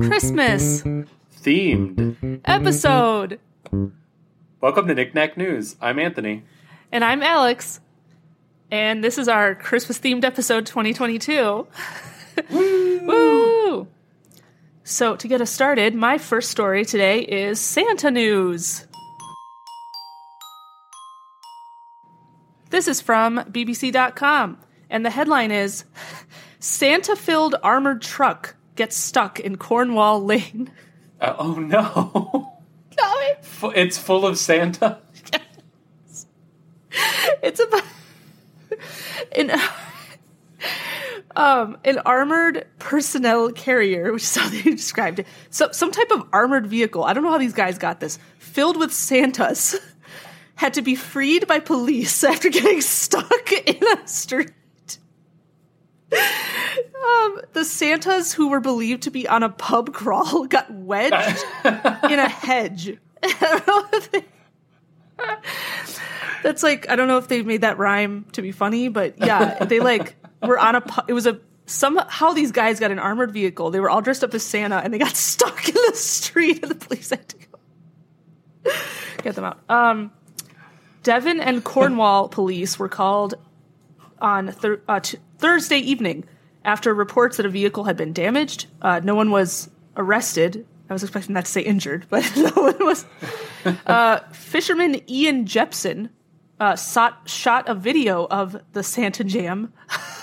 Christmas Themed. episode. Welcome to Knick-Knack News. I'm Anthony. And I'm Alex. And this is our Christmas themed episode 2022. Woo! So, to get us started, my first story today is Santa news. This is from BBC.com, and the headline is Santa filled armored truck gets stuck in Cornwall Lane. Uh, oh no. It's full of Santa. it's about an um an armored personnel carrier, which is how they described it. So some type of armored vehicle. I don't know how these guys got this. Filled with Santas, had to be freed by police after getting stuck in a street. Um, the Santas who were believed to be on a pub crawl got wedged in a hedge. That's like I don't know if they made that rhyme to be funny, but yeah, they like were on a. It was a somehow these guys got an armored vehicle. They were all dressed up as Santa, and they got stuck in the street, and the police had to go get them out. Um, Devon and Cornwall police were called on thir- uh, t- Thursday evening after reports that a vehicle had been damaged. Uh, no one was arrested. I was expecting that to say injured, but no one was. Uh, fisherman Ian Jepson uh, sought, shot a video of the Santa Jam,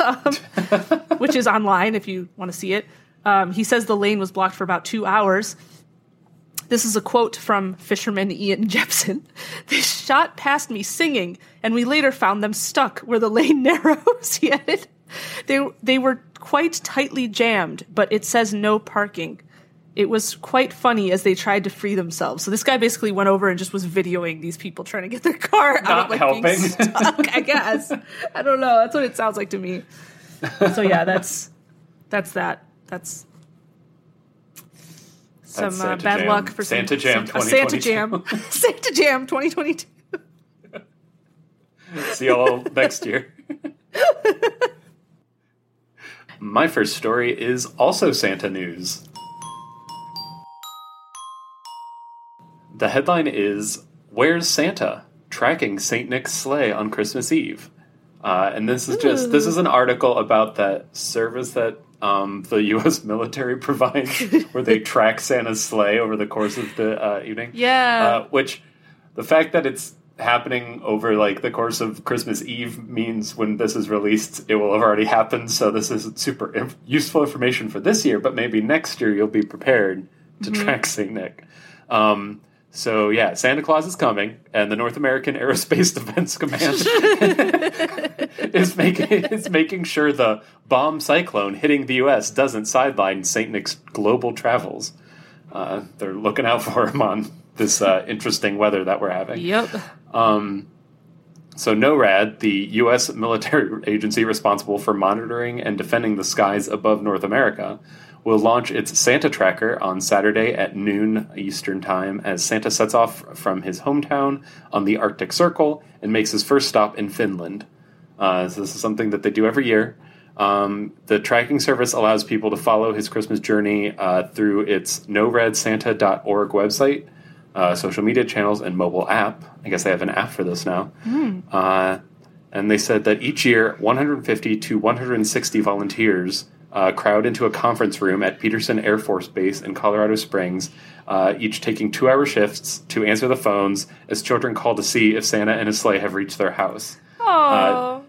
um, which is online if you want to see it. Um, he says the lane was blocked for about two hours. This is a quote from fisherman Ian Jepson. They shot past me singing, and we later found them stuck where the lane narrows. he added. They, they were quite tightly jammed, but it says no parking. It was quite funny as they tried to free themselves. So this guy basically went over and just was videoing these people trying to get their car out Not of like helping. being stuck. I guess I don't know. That's what it sounds like to me. So yeah, that's that's that. That's some uh, bad Jam. luck for some- Santa Jam some- Santa Jam. Santa Jam 2022. See you all next year. My first story is also Santa news. The headline is Where's Santa? Tracking St. Nick's sleigh on Christmas Eve. Uh, and this is just this is an article about that service that um, the U.S. military provides, where they track Santa's sleigh over the course of the uh, evening. Yeah. Uh, which the fact that it's happening over like the course of Christmas Eve means when this is released, it will have already happened. So this is super inf- useful information for this year, but maybe next year you'll be prepared to track Saint Nick. Um, so yeah, Santa Claus is coming, and the North American Aerospace Defense Command is making is making sure the bomb cyclone hitting the U.S. doesn't sideline Saint Nick's global travels. Uh, they're looking out for him on this uh, interesting weather that we're having. yep. So NORAD, the U.S. military agency responsible for monitoring and defending the skies above North America, will launch its Santa tracker on Saturday at noon Eastern Time as Santa sets off from his hometown on the Arctic Circle and makes his first stop in Finland. Uh, so this is something that they do every year. Um, the tracking service allows people to follow his Christmas journey uh, through its noradsanta.org website, uh, social media channels, and mobile app. I guess they have an app for this now. Uh, and they said that each year, 150 to 160 volunteers uh, crowd into a conference room at Peterson Air Force Base in Colorado Springs, uh, each taking two hour shifts to answer the phones as children call to see if Santa and his sleigh have reached their house. Oh.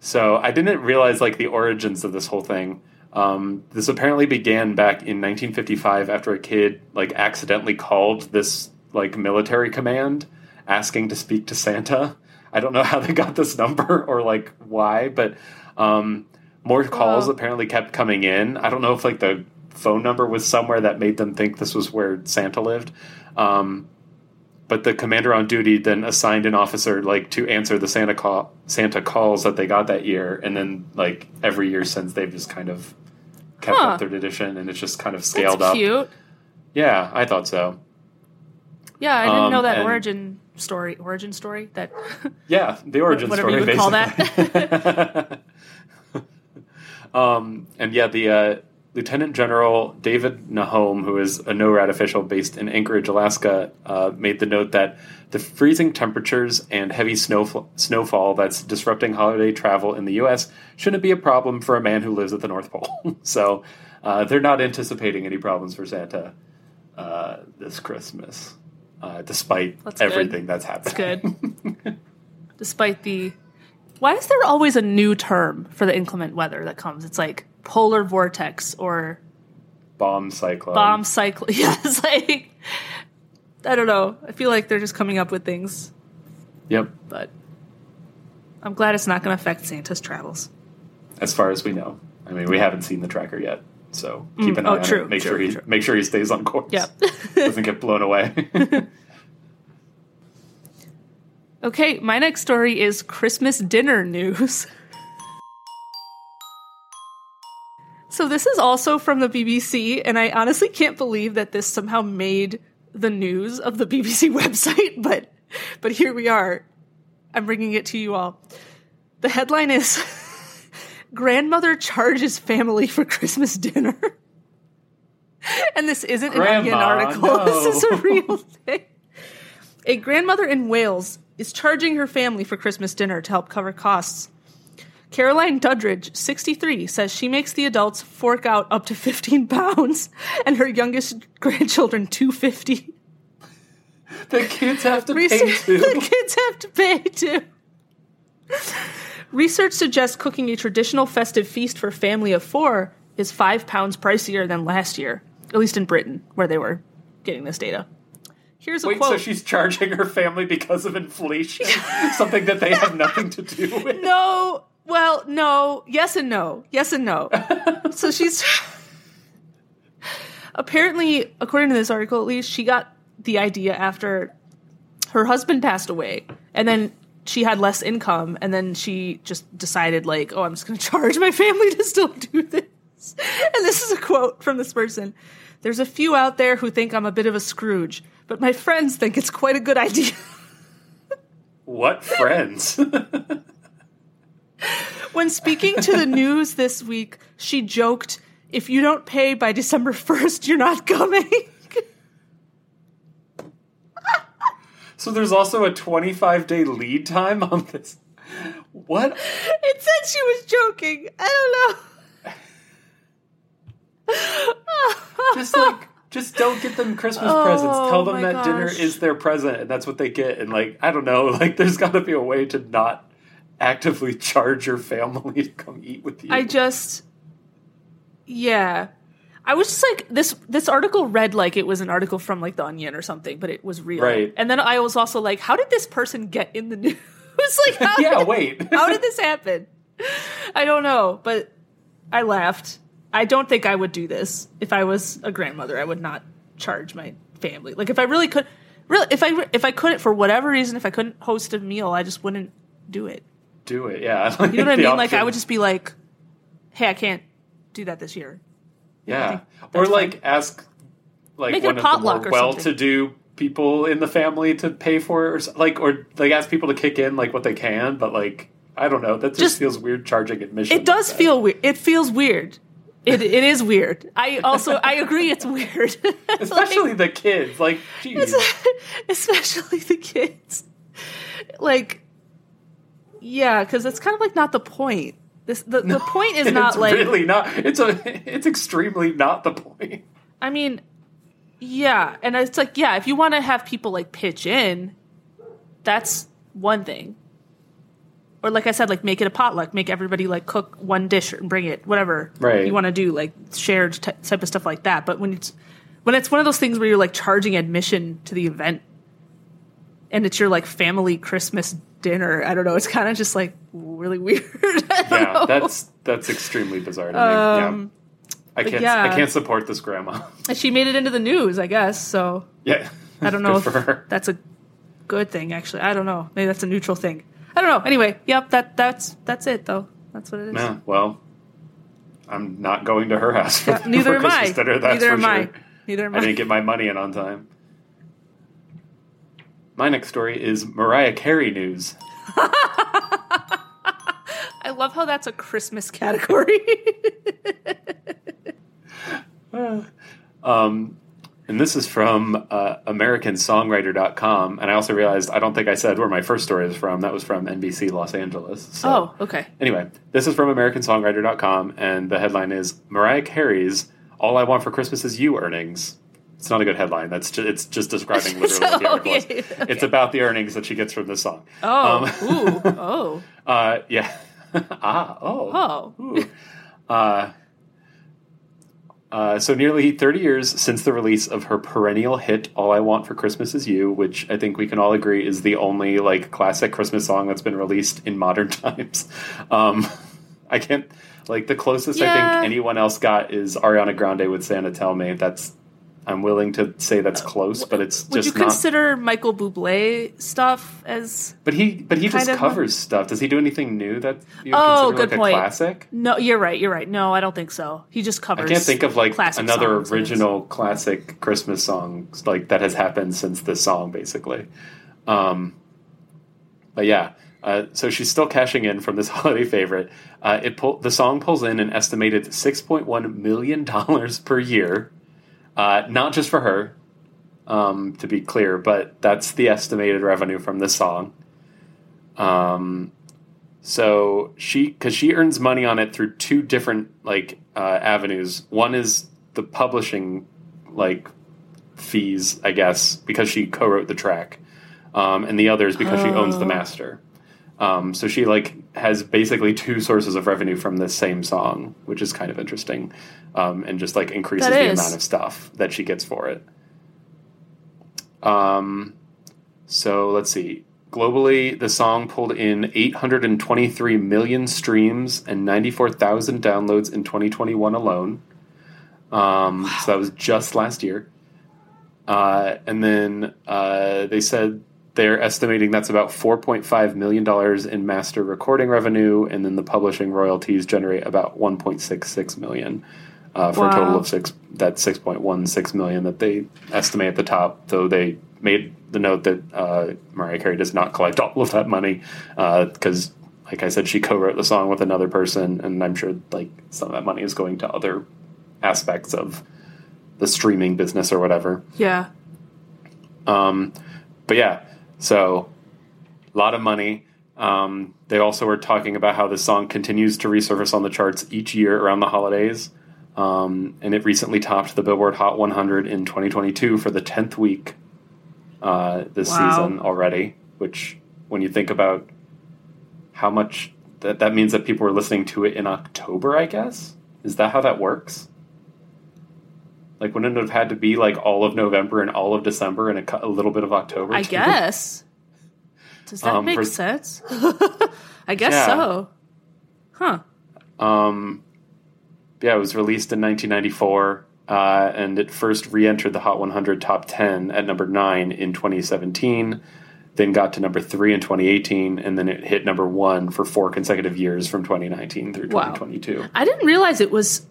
So I didn't realize like the origins of this whole thing. Um, this apparently began back in 1955 after a kid like accidentally called this like military command asking to speak to Santa. I don't know how they got this number or like why, but um, more calls Wow. apparently kept coming in. I don't know if like the phone number was somewhere that made them think this was where Santa lived. Um, but the commander on duty then assigned an officer like to answer the Santa call Santa calls that they got that year, and then like every year since they've just kind of kept Huh. up their tradition, and it's just kind of That's scaled up. cute. Yeah, I thought so. Yeah, I didn't Um, know that and- origin story, origin story. That Yeah, the origin whatever story. you would call that. Um, and yeah, the uh, Lieutenant General David Nahom, who is a NORAD official based in Anchorage, Alaska, uh, made the note that the freezing temperatures and heavy snowfall, snowfall that's disrupting holiday travel in the U.S. shouldn't be a problem for a man who lives at the North Pole. so uh, they're not anticipating any problems for Santa uh, this Christmas, uh, despite That's good. everything that's happening. That's good. Despite the. Why is there always a new term for the inclement weather that comes? It's like polar vortex or Bomb cyclone. bomb cycle. Yeah, like. I don't know. I feel like they're just coming up with things, Yep, but I'm glad it's not going to affect Santa's travels. as far as we know. I mean, we haven't seen the tracker yet, so mm, keep an oh, eye on true, it. Make true, sure he true. make sure he stays on course. Yep. doesn't get blown away. okay, my next story is Christmas dinner news. So this is also from the BBC, and I honestly can't believe that this somehow made the news of the BBC website, but but here we are. I'm bringing it to you all. The headline is Grandmother charges family for Christmas dinner. and this isn't an Onion article. no. This is a real thing. A grandmother in Wales is charging her family for Christmas dinner to help cover costs. Caroline Dudridge, 63, says she makes the adults fork out up to 15 pounds and her youngest grandchildren 250. the kids have to pay too. the kids have to pay too. Research suggests cooking a traditional festive feast for a family of four is five pounds pricier than last year, at least in Britain, where they were getting this data. Here's a Wait, quote. so she's charging her family because of inflation? Something that they have nothing to do with? No, well, no, yes and no, yes and no. so she's apparently, according to this article, at least, she got the idea after her husband passed away, and then she had less income, and then she just decided, like, oh, I'm just going to charge my family to still do this. And this is a quote from this person. There's a few out there who think I'm a bit of a Scrooge, but my friends think it's quite a good idea. What friends? When speaking to the news this week, she joked, if you don't pay by December 1st, you're not coming. so there's also a 25 day lead time on this. What? it said she was joking. I don't know. Just like, just don't get them Christmas Oh, presents. Tell oh them my that dinner is their present and that's what they get. And like, I don't know, like, there's got to be a way to not actively charge your family to come eat with you. I just, yeah. I was just like this. This article read like it was an article from like the Onion or something, but it was real. Right. And then I was also like, how did this person get in the news? like, how yeah, did- wait. How did this happen? I don't know, but I laughed. I don't think I would do this if I was a grandmother. I would not charge my family. Like if I really could, really if I if I couldn't for whatever reason, if I couldn't host a meal, I just wouldn't do it. Do it, yeah. You know what I mean? Like I would just be like, "Hey, I can't do that this year." Yeah. Or like fine. ask like Make one of the more well-to-do people in the family to pay for it or like or like ask people to kick in like what they can, but like I don't know, that just, Just- feels weird charging admission. It does like feel weird. It feels weird. It it is weird. I also I agree it's weird. especially the kids. Like geez. especially the kids. Like, yeah, because it's kind of like not the point. This the, the point is not it's like really not it's a it's extremely not the point. I mean, yeah, and it's like yeah, if you want to have people like pitch in, that's one thing. Or like I said, like make it a potluck, make everybody like cook one dish and bring it, whatever Right. you want to do, like shared ty- type of stuff like that. But when it's when it's one of those things where you're like charging admission to the event, and it's your like family Christmas dinner, I don't know, it's kind of just like really weird. Yeah, know. that's that's extremely bizarre to me. Um, yeah. I can't yeah. I can't support this grandma. And she made it into the news, I guess. So yeah. I don't know if that's a good thing. Actually, I don't know. Maybe that's a neutral thing. I don't know. Anyway, yep that that's that's it though. That's what it is. Yeah, well, I'm not going to her house for, Yeah, neither for am Christmas I. dinner. Neither am sure. I. Neither am I I. didn't get my money in on time. My next story is Mariah Carey news. I love how that's a Christmas category. Um, and this is from uh, AmericanSongwriter.com. And I also realized I don't think I said where my first story is from. That was from NBC Los Angeles. So, oh, okay. Anyway, this is from AmericanSongwriter.com, and the headline is Mariah Carey's "All I Want for Christmas Is You" earnings. It's not a good headline. That's just, it's just describing literally what the article. Okay, okay. It's about the earnings that she gets from this song. Oh, Um, ooh, oh, Uh, yeah. ah, oh. oh. Ooh. Uh, uh, so nearly 30 years since the release of her perennial hit "All I Want for Christmas Is You," which I think we can all agree is the only like classic Christmas song that's been released in modern times. Um, I can't like the closest I think anyone else got is Ariana Grande with "Santa Tell Me." That's I'm willing to say that's close, but it's Would just you not. consider Michael Bublé stuff as? but he but he just covers stuff. Does he do anything new that you would Oh, good like point. a classic? No, you're right. You're right. No, I don't think so. He just covers. I can't think of like another original classic Christmas song like that has happened since this song, basically. Um, but yeah, uh, so she's still cashing in from this holiday favorite. Uh, it pull, the song pulls in an estimated six point one million dollars per year, uh, not just for her, um, to be clear, but that's the estimated revenue from this song. Um, so she, because she earns money on it through two different like uh, avenues. One is the publishing like fees, I guess, because she co-wrote the track, um, and the other is because she owns the Oh. master. Um, so she like has basically two sources of revenue from this same song, which is kind of interesting, um, and just like increases the amount of stuff that she gets for it. Um, so let's see. Globally, the song pulled in 823 million streams and 94,000 downloads in 2021 alone. Um, So that was just last year. Uh, and then uh, they said they're estimating that's about $4.5 million in master recording revenue, and then the publishing royalties generate about 1.66 million. Uh, for a total of six, that six point one six million that they estimate at the top. Though they made the note that uh, Mariah Carey does not collect all of that money because, like I said, she co-wrote the song with another person, and I'm sure like some of that money is going to other aspects of the streaming business or whatever. Yeah. Um, but yeah, so a lot of money. Um, they also were talking about how this song continues to resurface on the charts each year around the holidays. Um, and it recently topped the Billboard Hot 100 in 2022 for the 10th week uh, this Wow. season already. Which, when you think about how much that that means that people were listening to it in October, I guess. Is that how that works? Like, wouldn't it have had to be like all of November and all of December and a, a little bit of October? I too? guess. Does that Um, make for- sense? I guess Yeah. so. Huh. Um, yeah, it was released in 1994, uh, and it first re-entered the Hot 100 top 10 at number nine in 2017. Then got to number three in 2018, and then it hit number one for four consecutive years from 2019 through Wow. 2022. I didn't realize it was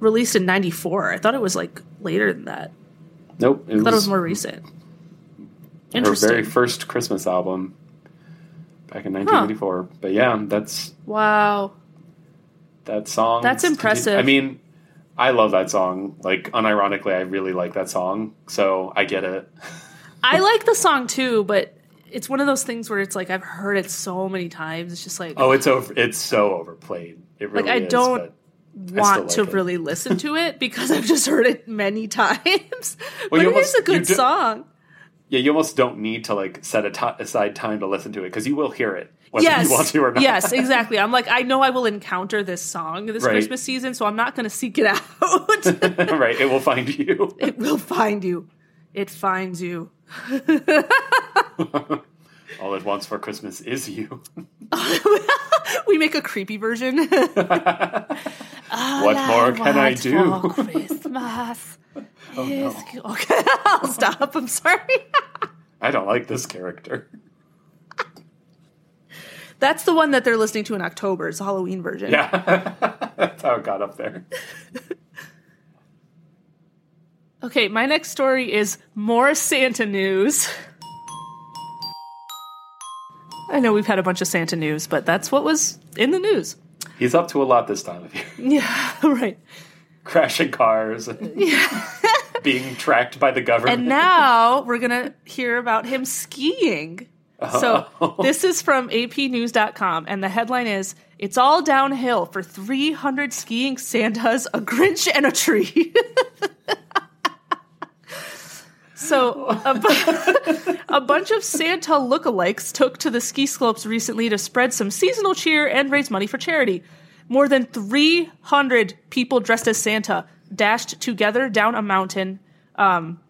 released in 94. I thought it was like later than that. Nope, it I thought it was, more recent. her very first Christmas album back in 1994. But yeah, that's wow. that song. That's impressive. I mean, I love that song. Like, unironically, I really like that song, so I get it. I like the song too, but it's one of those things where it's like I've heard it so many times. It's just like Oh, it's over. It's so overplayed. It really Like, I is, don't- want still to it. really listen to it because I've just heard it many times. but it is almost- a good do- song. yeah, you almost don't need to like set a ti- aside time to listen to it because you will hear it whether Yes, you want to or not. yes, exactly. I'm like, I know I will encounter this song this Right. Christmas season, so I'm not going to seek it out. right. It will find you. it will find you. It finds you. All it wants for Christmas is you. we make a creepy version. Ah, what more can I do? Christmas. Oh, is you- Okay, I'll stop. I'm sorry. I don't like this character. That's the one that they're listening to in October. It's the Halloween version. Yeah, that's how it got up there. Okay, my next story is more Santa news. I know we've had a bunch of Santa news, but that's what was in the news. He's up to a lot this time of year. Yeah, right. Crashing cars and being tracked by the government. And now we're going to hear about him skiing. So oh. this is from apnews.com, and the headline is It's all downhill for 300 skiing Santas, a Grinch, and a tree. So a, bu- a bunch of Santa lookalikes took to the ski slopes recently to spread some seasonal cheer and raise money for charity. More than 300 people dressed as Santa dashed together down a mountain um,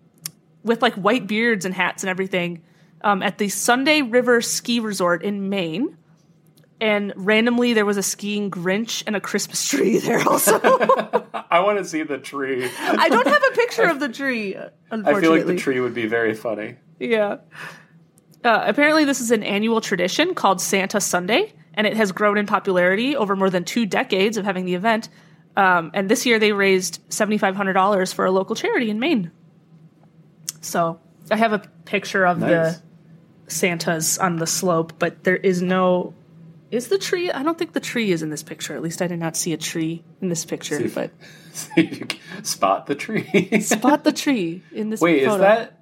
with like white beards and hats and everything um, at the Sunday River Ski Resort in Maine. And randomly, there was a skiing Grinch and a Christmas tree there also. I want to see the tree. I don't have a picture of the tree, unfortunately. I feel like the tree would be very funny. Yeah. Uh, apparently, this is an annual tradition called Santa Sunday, and it has grown in popularity over more than two decades of having the event. Um, and this year, they raised $7,500 for a local charity in Maine. So I have a picture of Nice. the Santas on the slope, but there is no. Is the tree? I don't think the tree is in this picture. At least I did not see a tree in this picture. See if- But See if you can spot the tree. spot the tree in this. Wait, photo. is that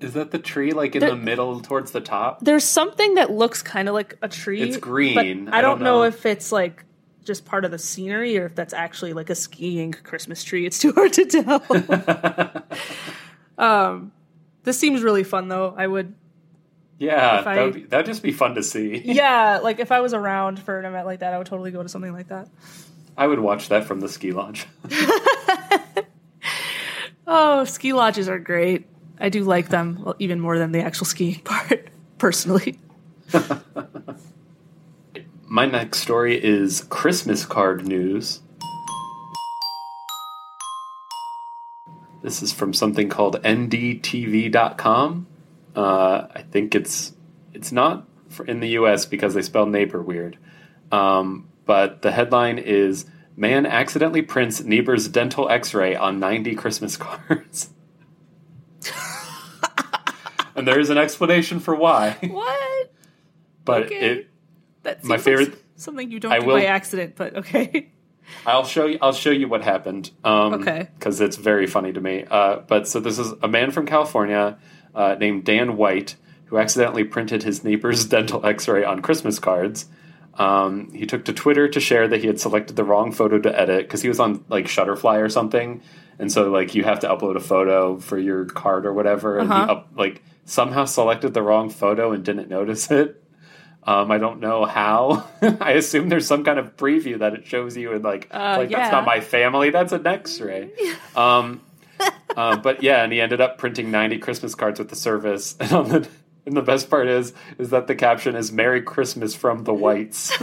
is that the tree like in There- the middle towards the top? There's something that looks kind of like a tree. It's green. I I don't don't know know. if it's like just part of the scenery or if that's actually like a skiing Christmas tree. It's too hard to tell. um, this seems really fun though. I would, Yeah, I- that would be, that'd just be fun to see. yeah, like if I was around for an event like that, I would totally go to something like that. I would watch that from the ski lodge. Oh, ski lodges are great. I do like them well, even more than the actual skiing part, personally. My next story is Christmas card news. This is from something called ndtv.com. Uh, I think it's it's not in the U.S. because they spell neighbor weird. Um, but the headline is "Man accidentally prints neighbor's dental X-ray on 90 Christmas cards." and there is an explanation for why, What? but Okay. it That My seems like favorite- s- something you don't I do will- by accident, but okay. I'll show you. I'll show you what happened. Um, Okay. Because it's very funny to me. Uh, but so this is a man from California uh, named Dan White who accidentally printed his neighbor's dental X-ray on Christmas cards. Um, he took to Twitter to share that he had selected the wrong photo to edit because he was on like Shutterfly or something, and so like you have to upload a photo for your card or whatever, and he Uh-huh. up, like somehow selected the wrong photo and didn't notice it. Um, I don't know how. I assume there's some kind of preview that it shows you, and like, Uh, like that's not my family. That's an X-ray. Um, uh, but yeah, and he ended up printing 90 Christmas cards with the service. And on the and the best part is is that the caption is "Merry Christmas from the Whites."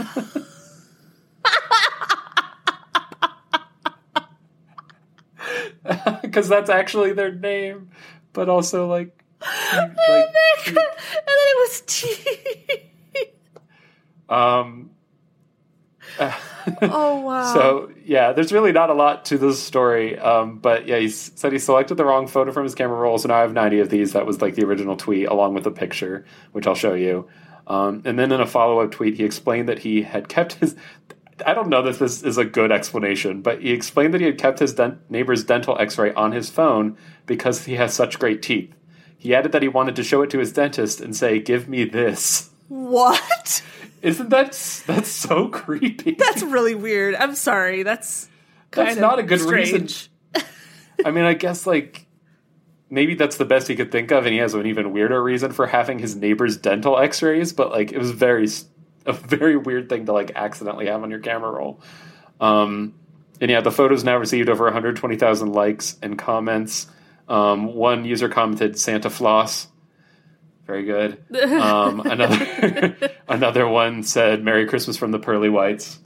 Because that's actually their name, but also like, like and then it was tea. um. oh wow. So yeah, there's really not a lot to this story, um, but yeah, he said he selected the wrong photo from his camera roll, so now I have 90 of these. That was like the original tweet, along with a picture, which I'll show you. Um, and then in a follow up tweet, he explained that he had kept his. I don't know that this is a good explanation, but he explained that he had kept his dent- neighbor's dental X-ray on his phone because he has such great teeth. He added that he wanted to show it to his dentist and say, "Give me this." what? Isn't that that's so creepy? That's really weird. I'm sorry. That's That's not a good reason. I mean, I guess like maybe that's the best he could think of, and he has an even weirder reason for having his neighbor's dental X-rays. But like, it was very a very weird thing to like accidentally have on your camera roll. Um, and yeah, the photos now received over 120,000 likes and comments. Um, one user commented "Santa floss." Very good. Um, another another one said "Merry Christmas from the Pearly Whites."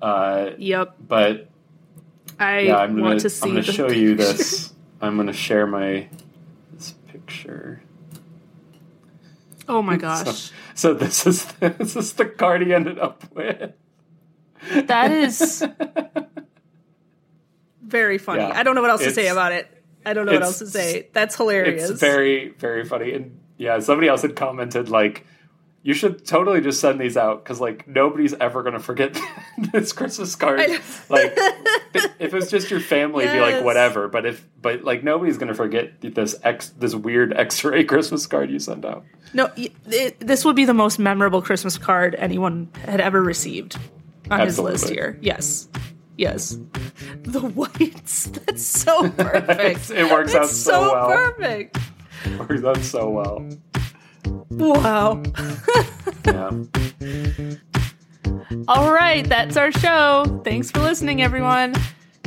Uh, Yep. but I yeah, I'm want gonna, to see. I'm gonna the show you this. I'm gonna share my this picture. Oh my gosh. So this is this is the card he ended up with. That is very funny. Yeah. I don't know what else to say about it. I don't know what else to say. That's hilarious. It's very very funny, and yeah, somebody else had commented like, You should totally just send these out because like nobody's ever gonna forget this Christmas card. Like if it's just your family, it'd be like whatever. But if but like nobody's gonna forget this X this weird X-ray Christmas card you send out. No, it, this would be the most memorable Christmas card anyone had ever received on his list here. Yes. Yes. The whites. That's so perfect. It works out It's so well. perfect. Works done so well. Wow. Yeah. All right, that's our show. Thanks for listening, everyone.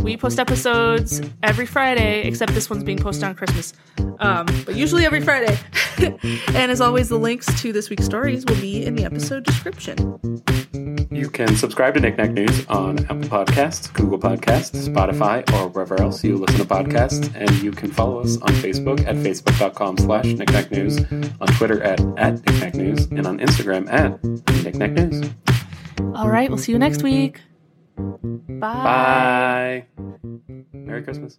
We post episodes every Friday, except this one's being posted on Christmas, um, but usually every Friday. and as always, the links to this week's stories will be in the episode description. You can subscribe to Knickknack News on Apple Podcasts, Google Podcasts, Spotify, or wherever else you listen to podcasts. And you can follow us on Facebook at facebook.com slash knickknack news, on Twitter at, at knickknack news, and on Instagram at knickknack news. All right, we'll see you next week. Bye. Bye. Merry Christmas.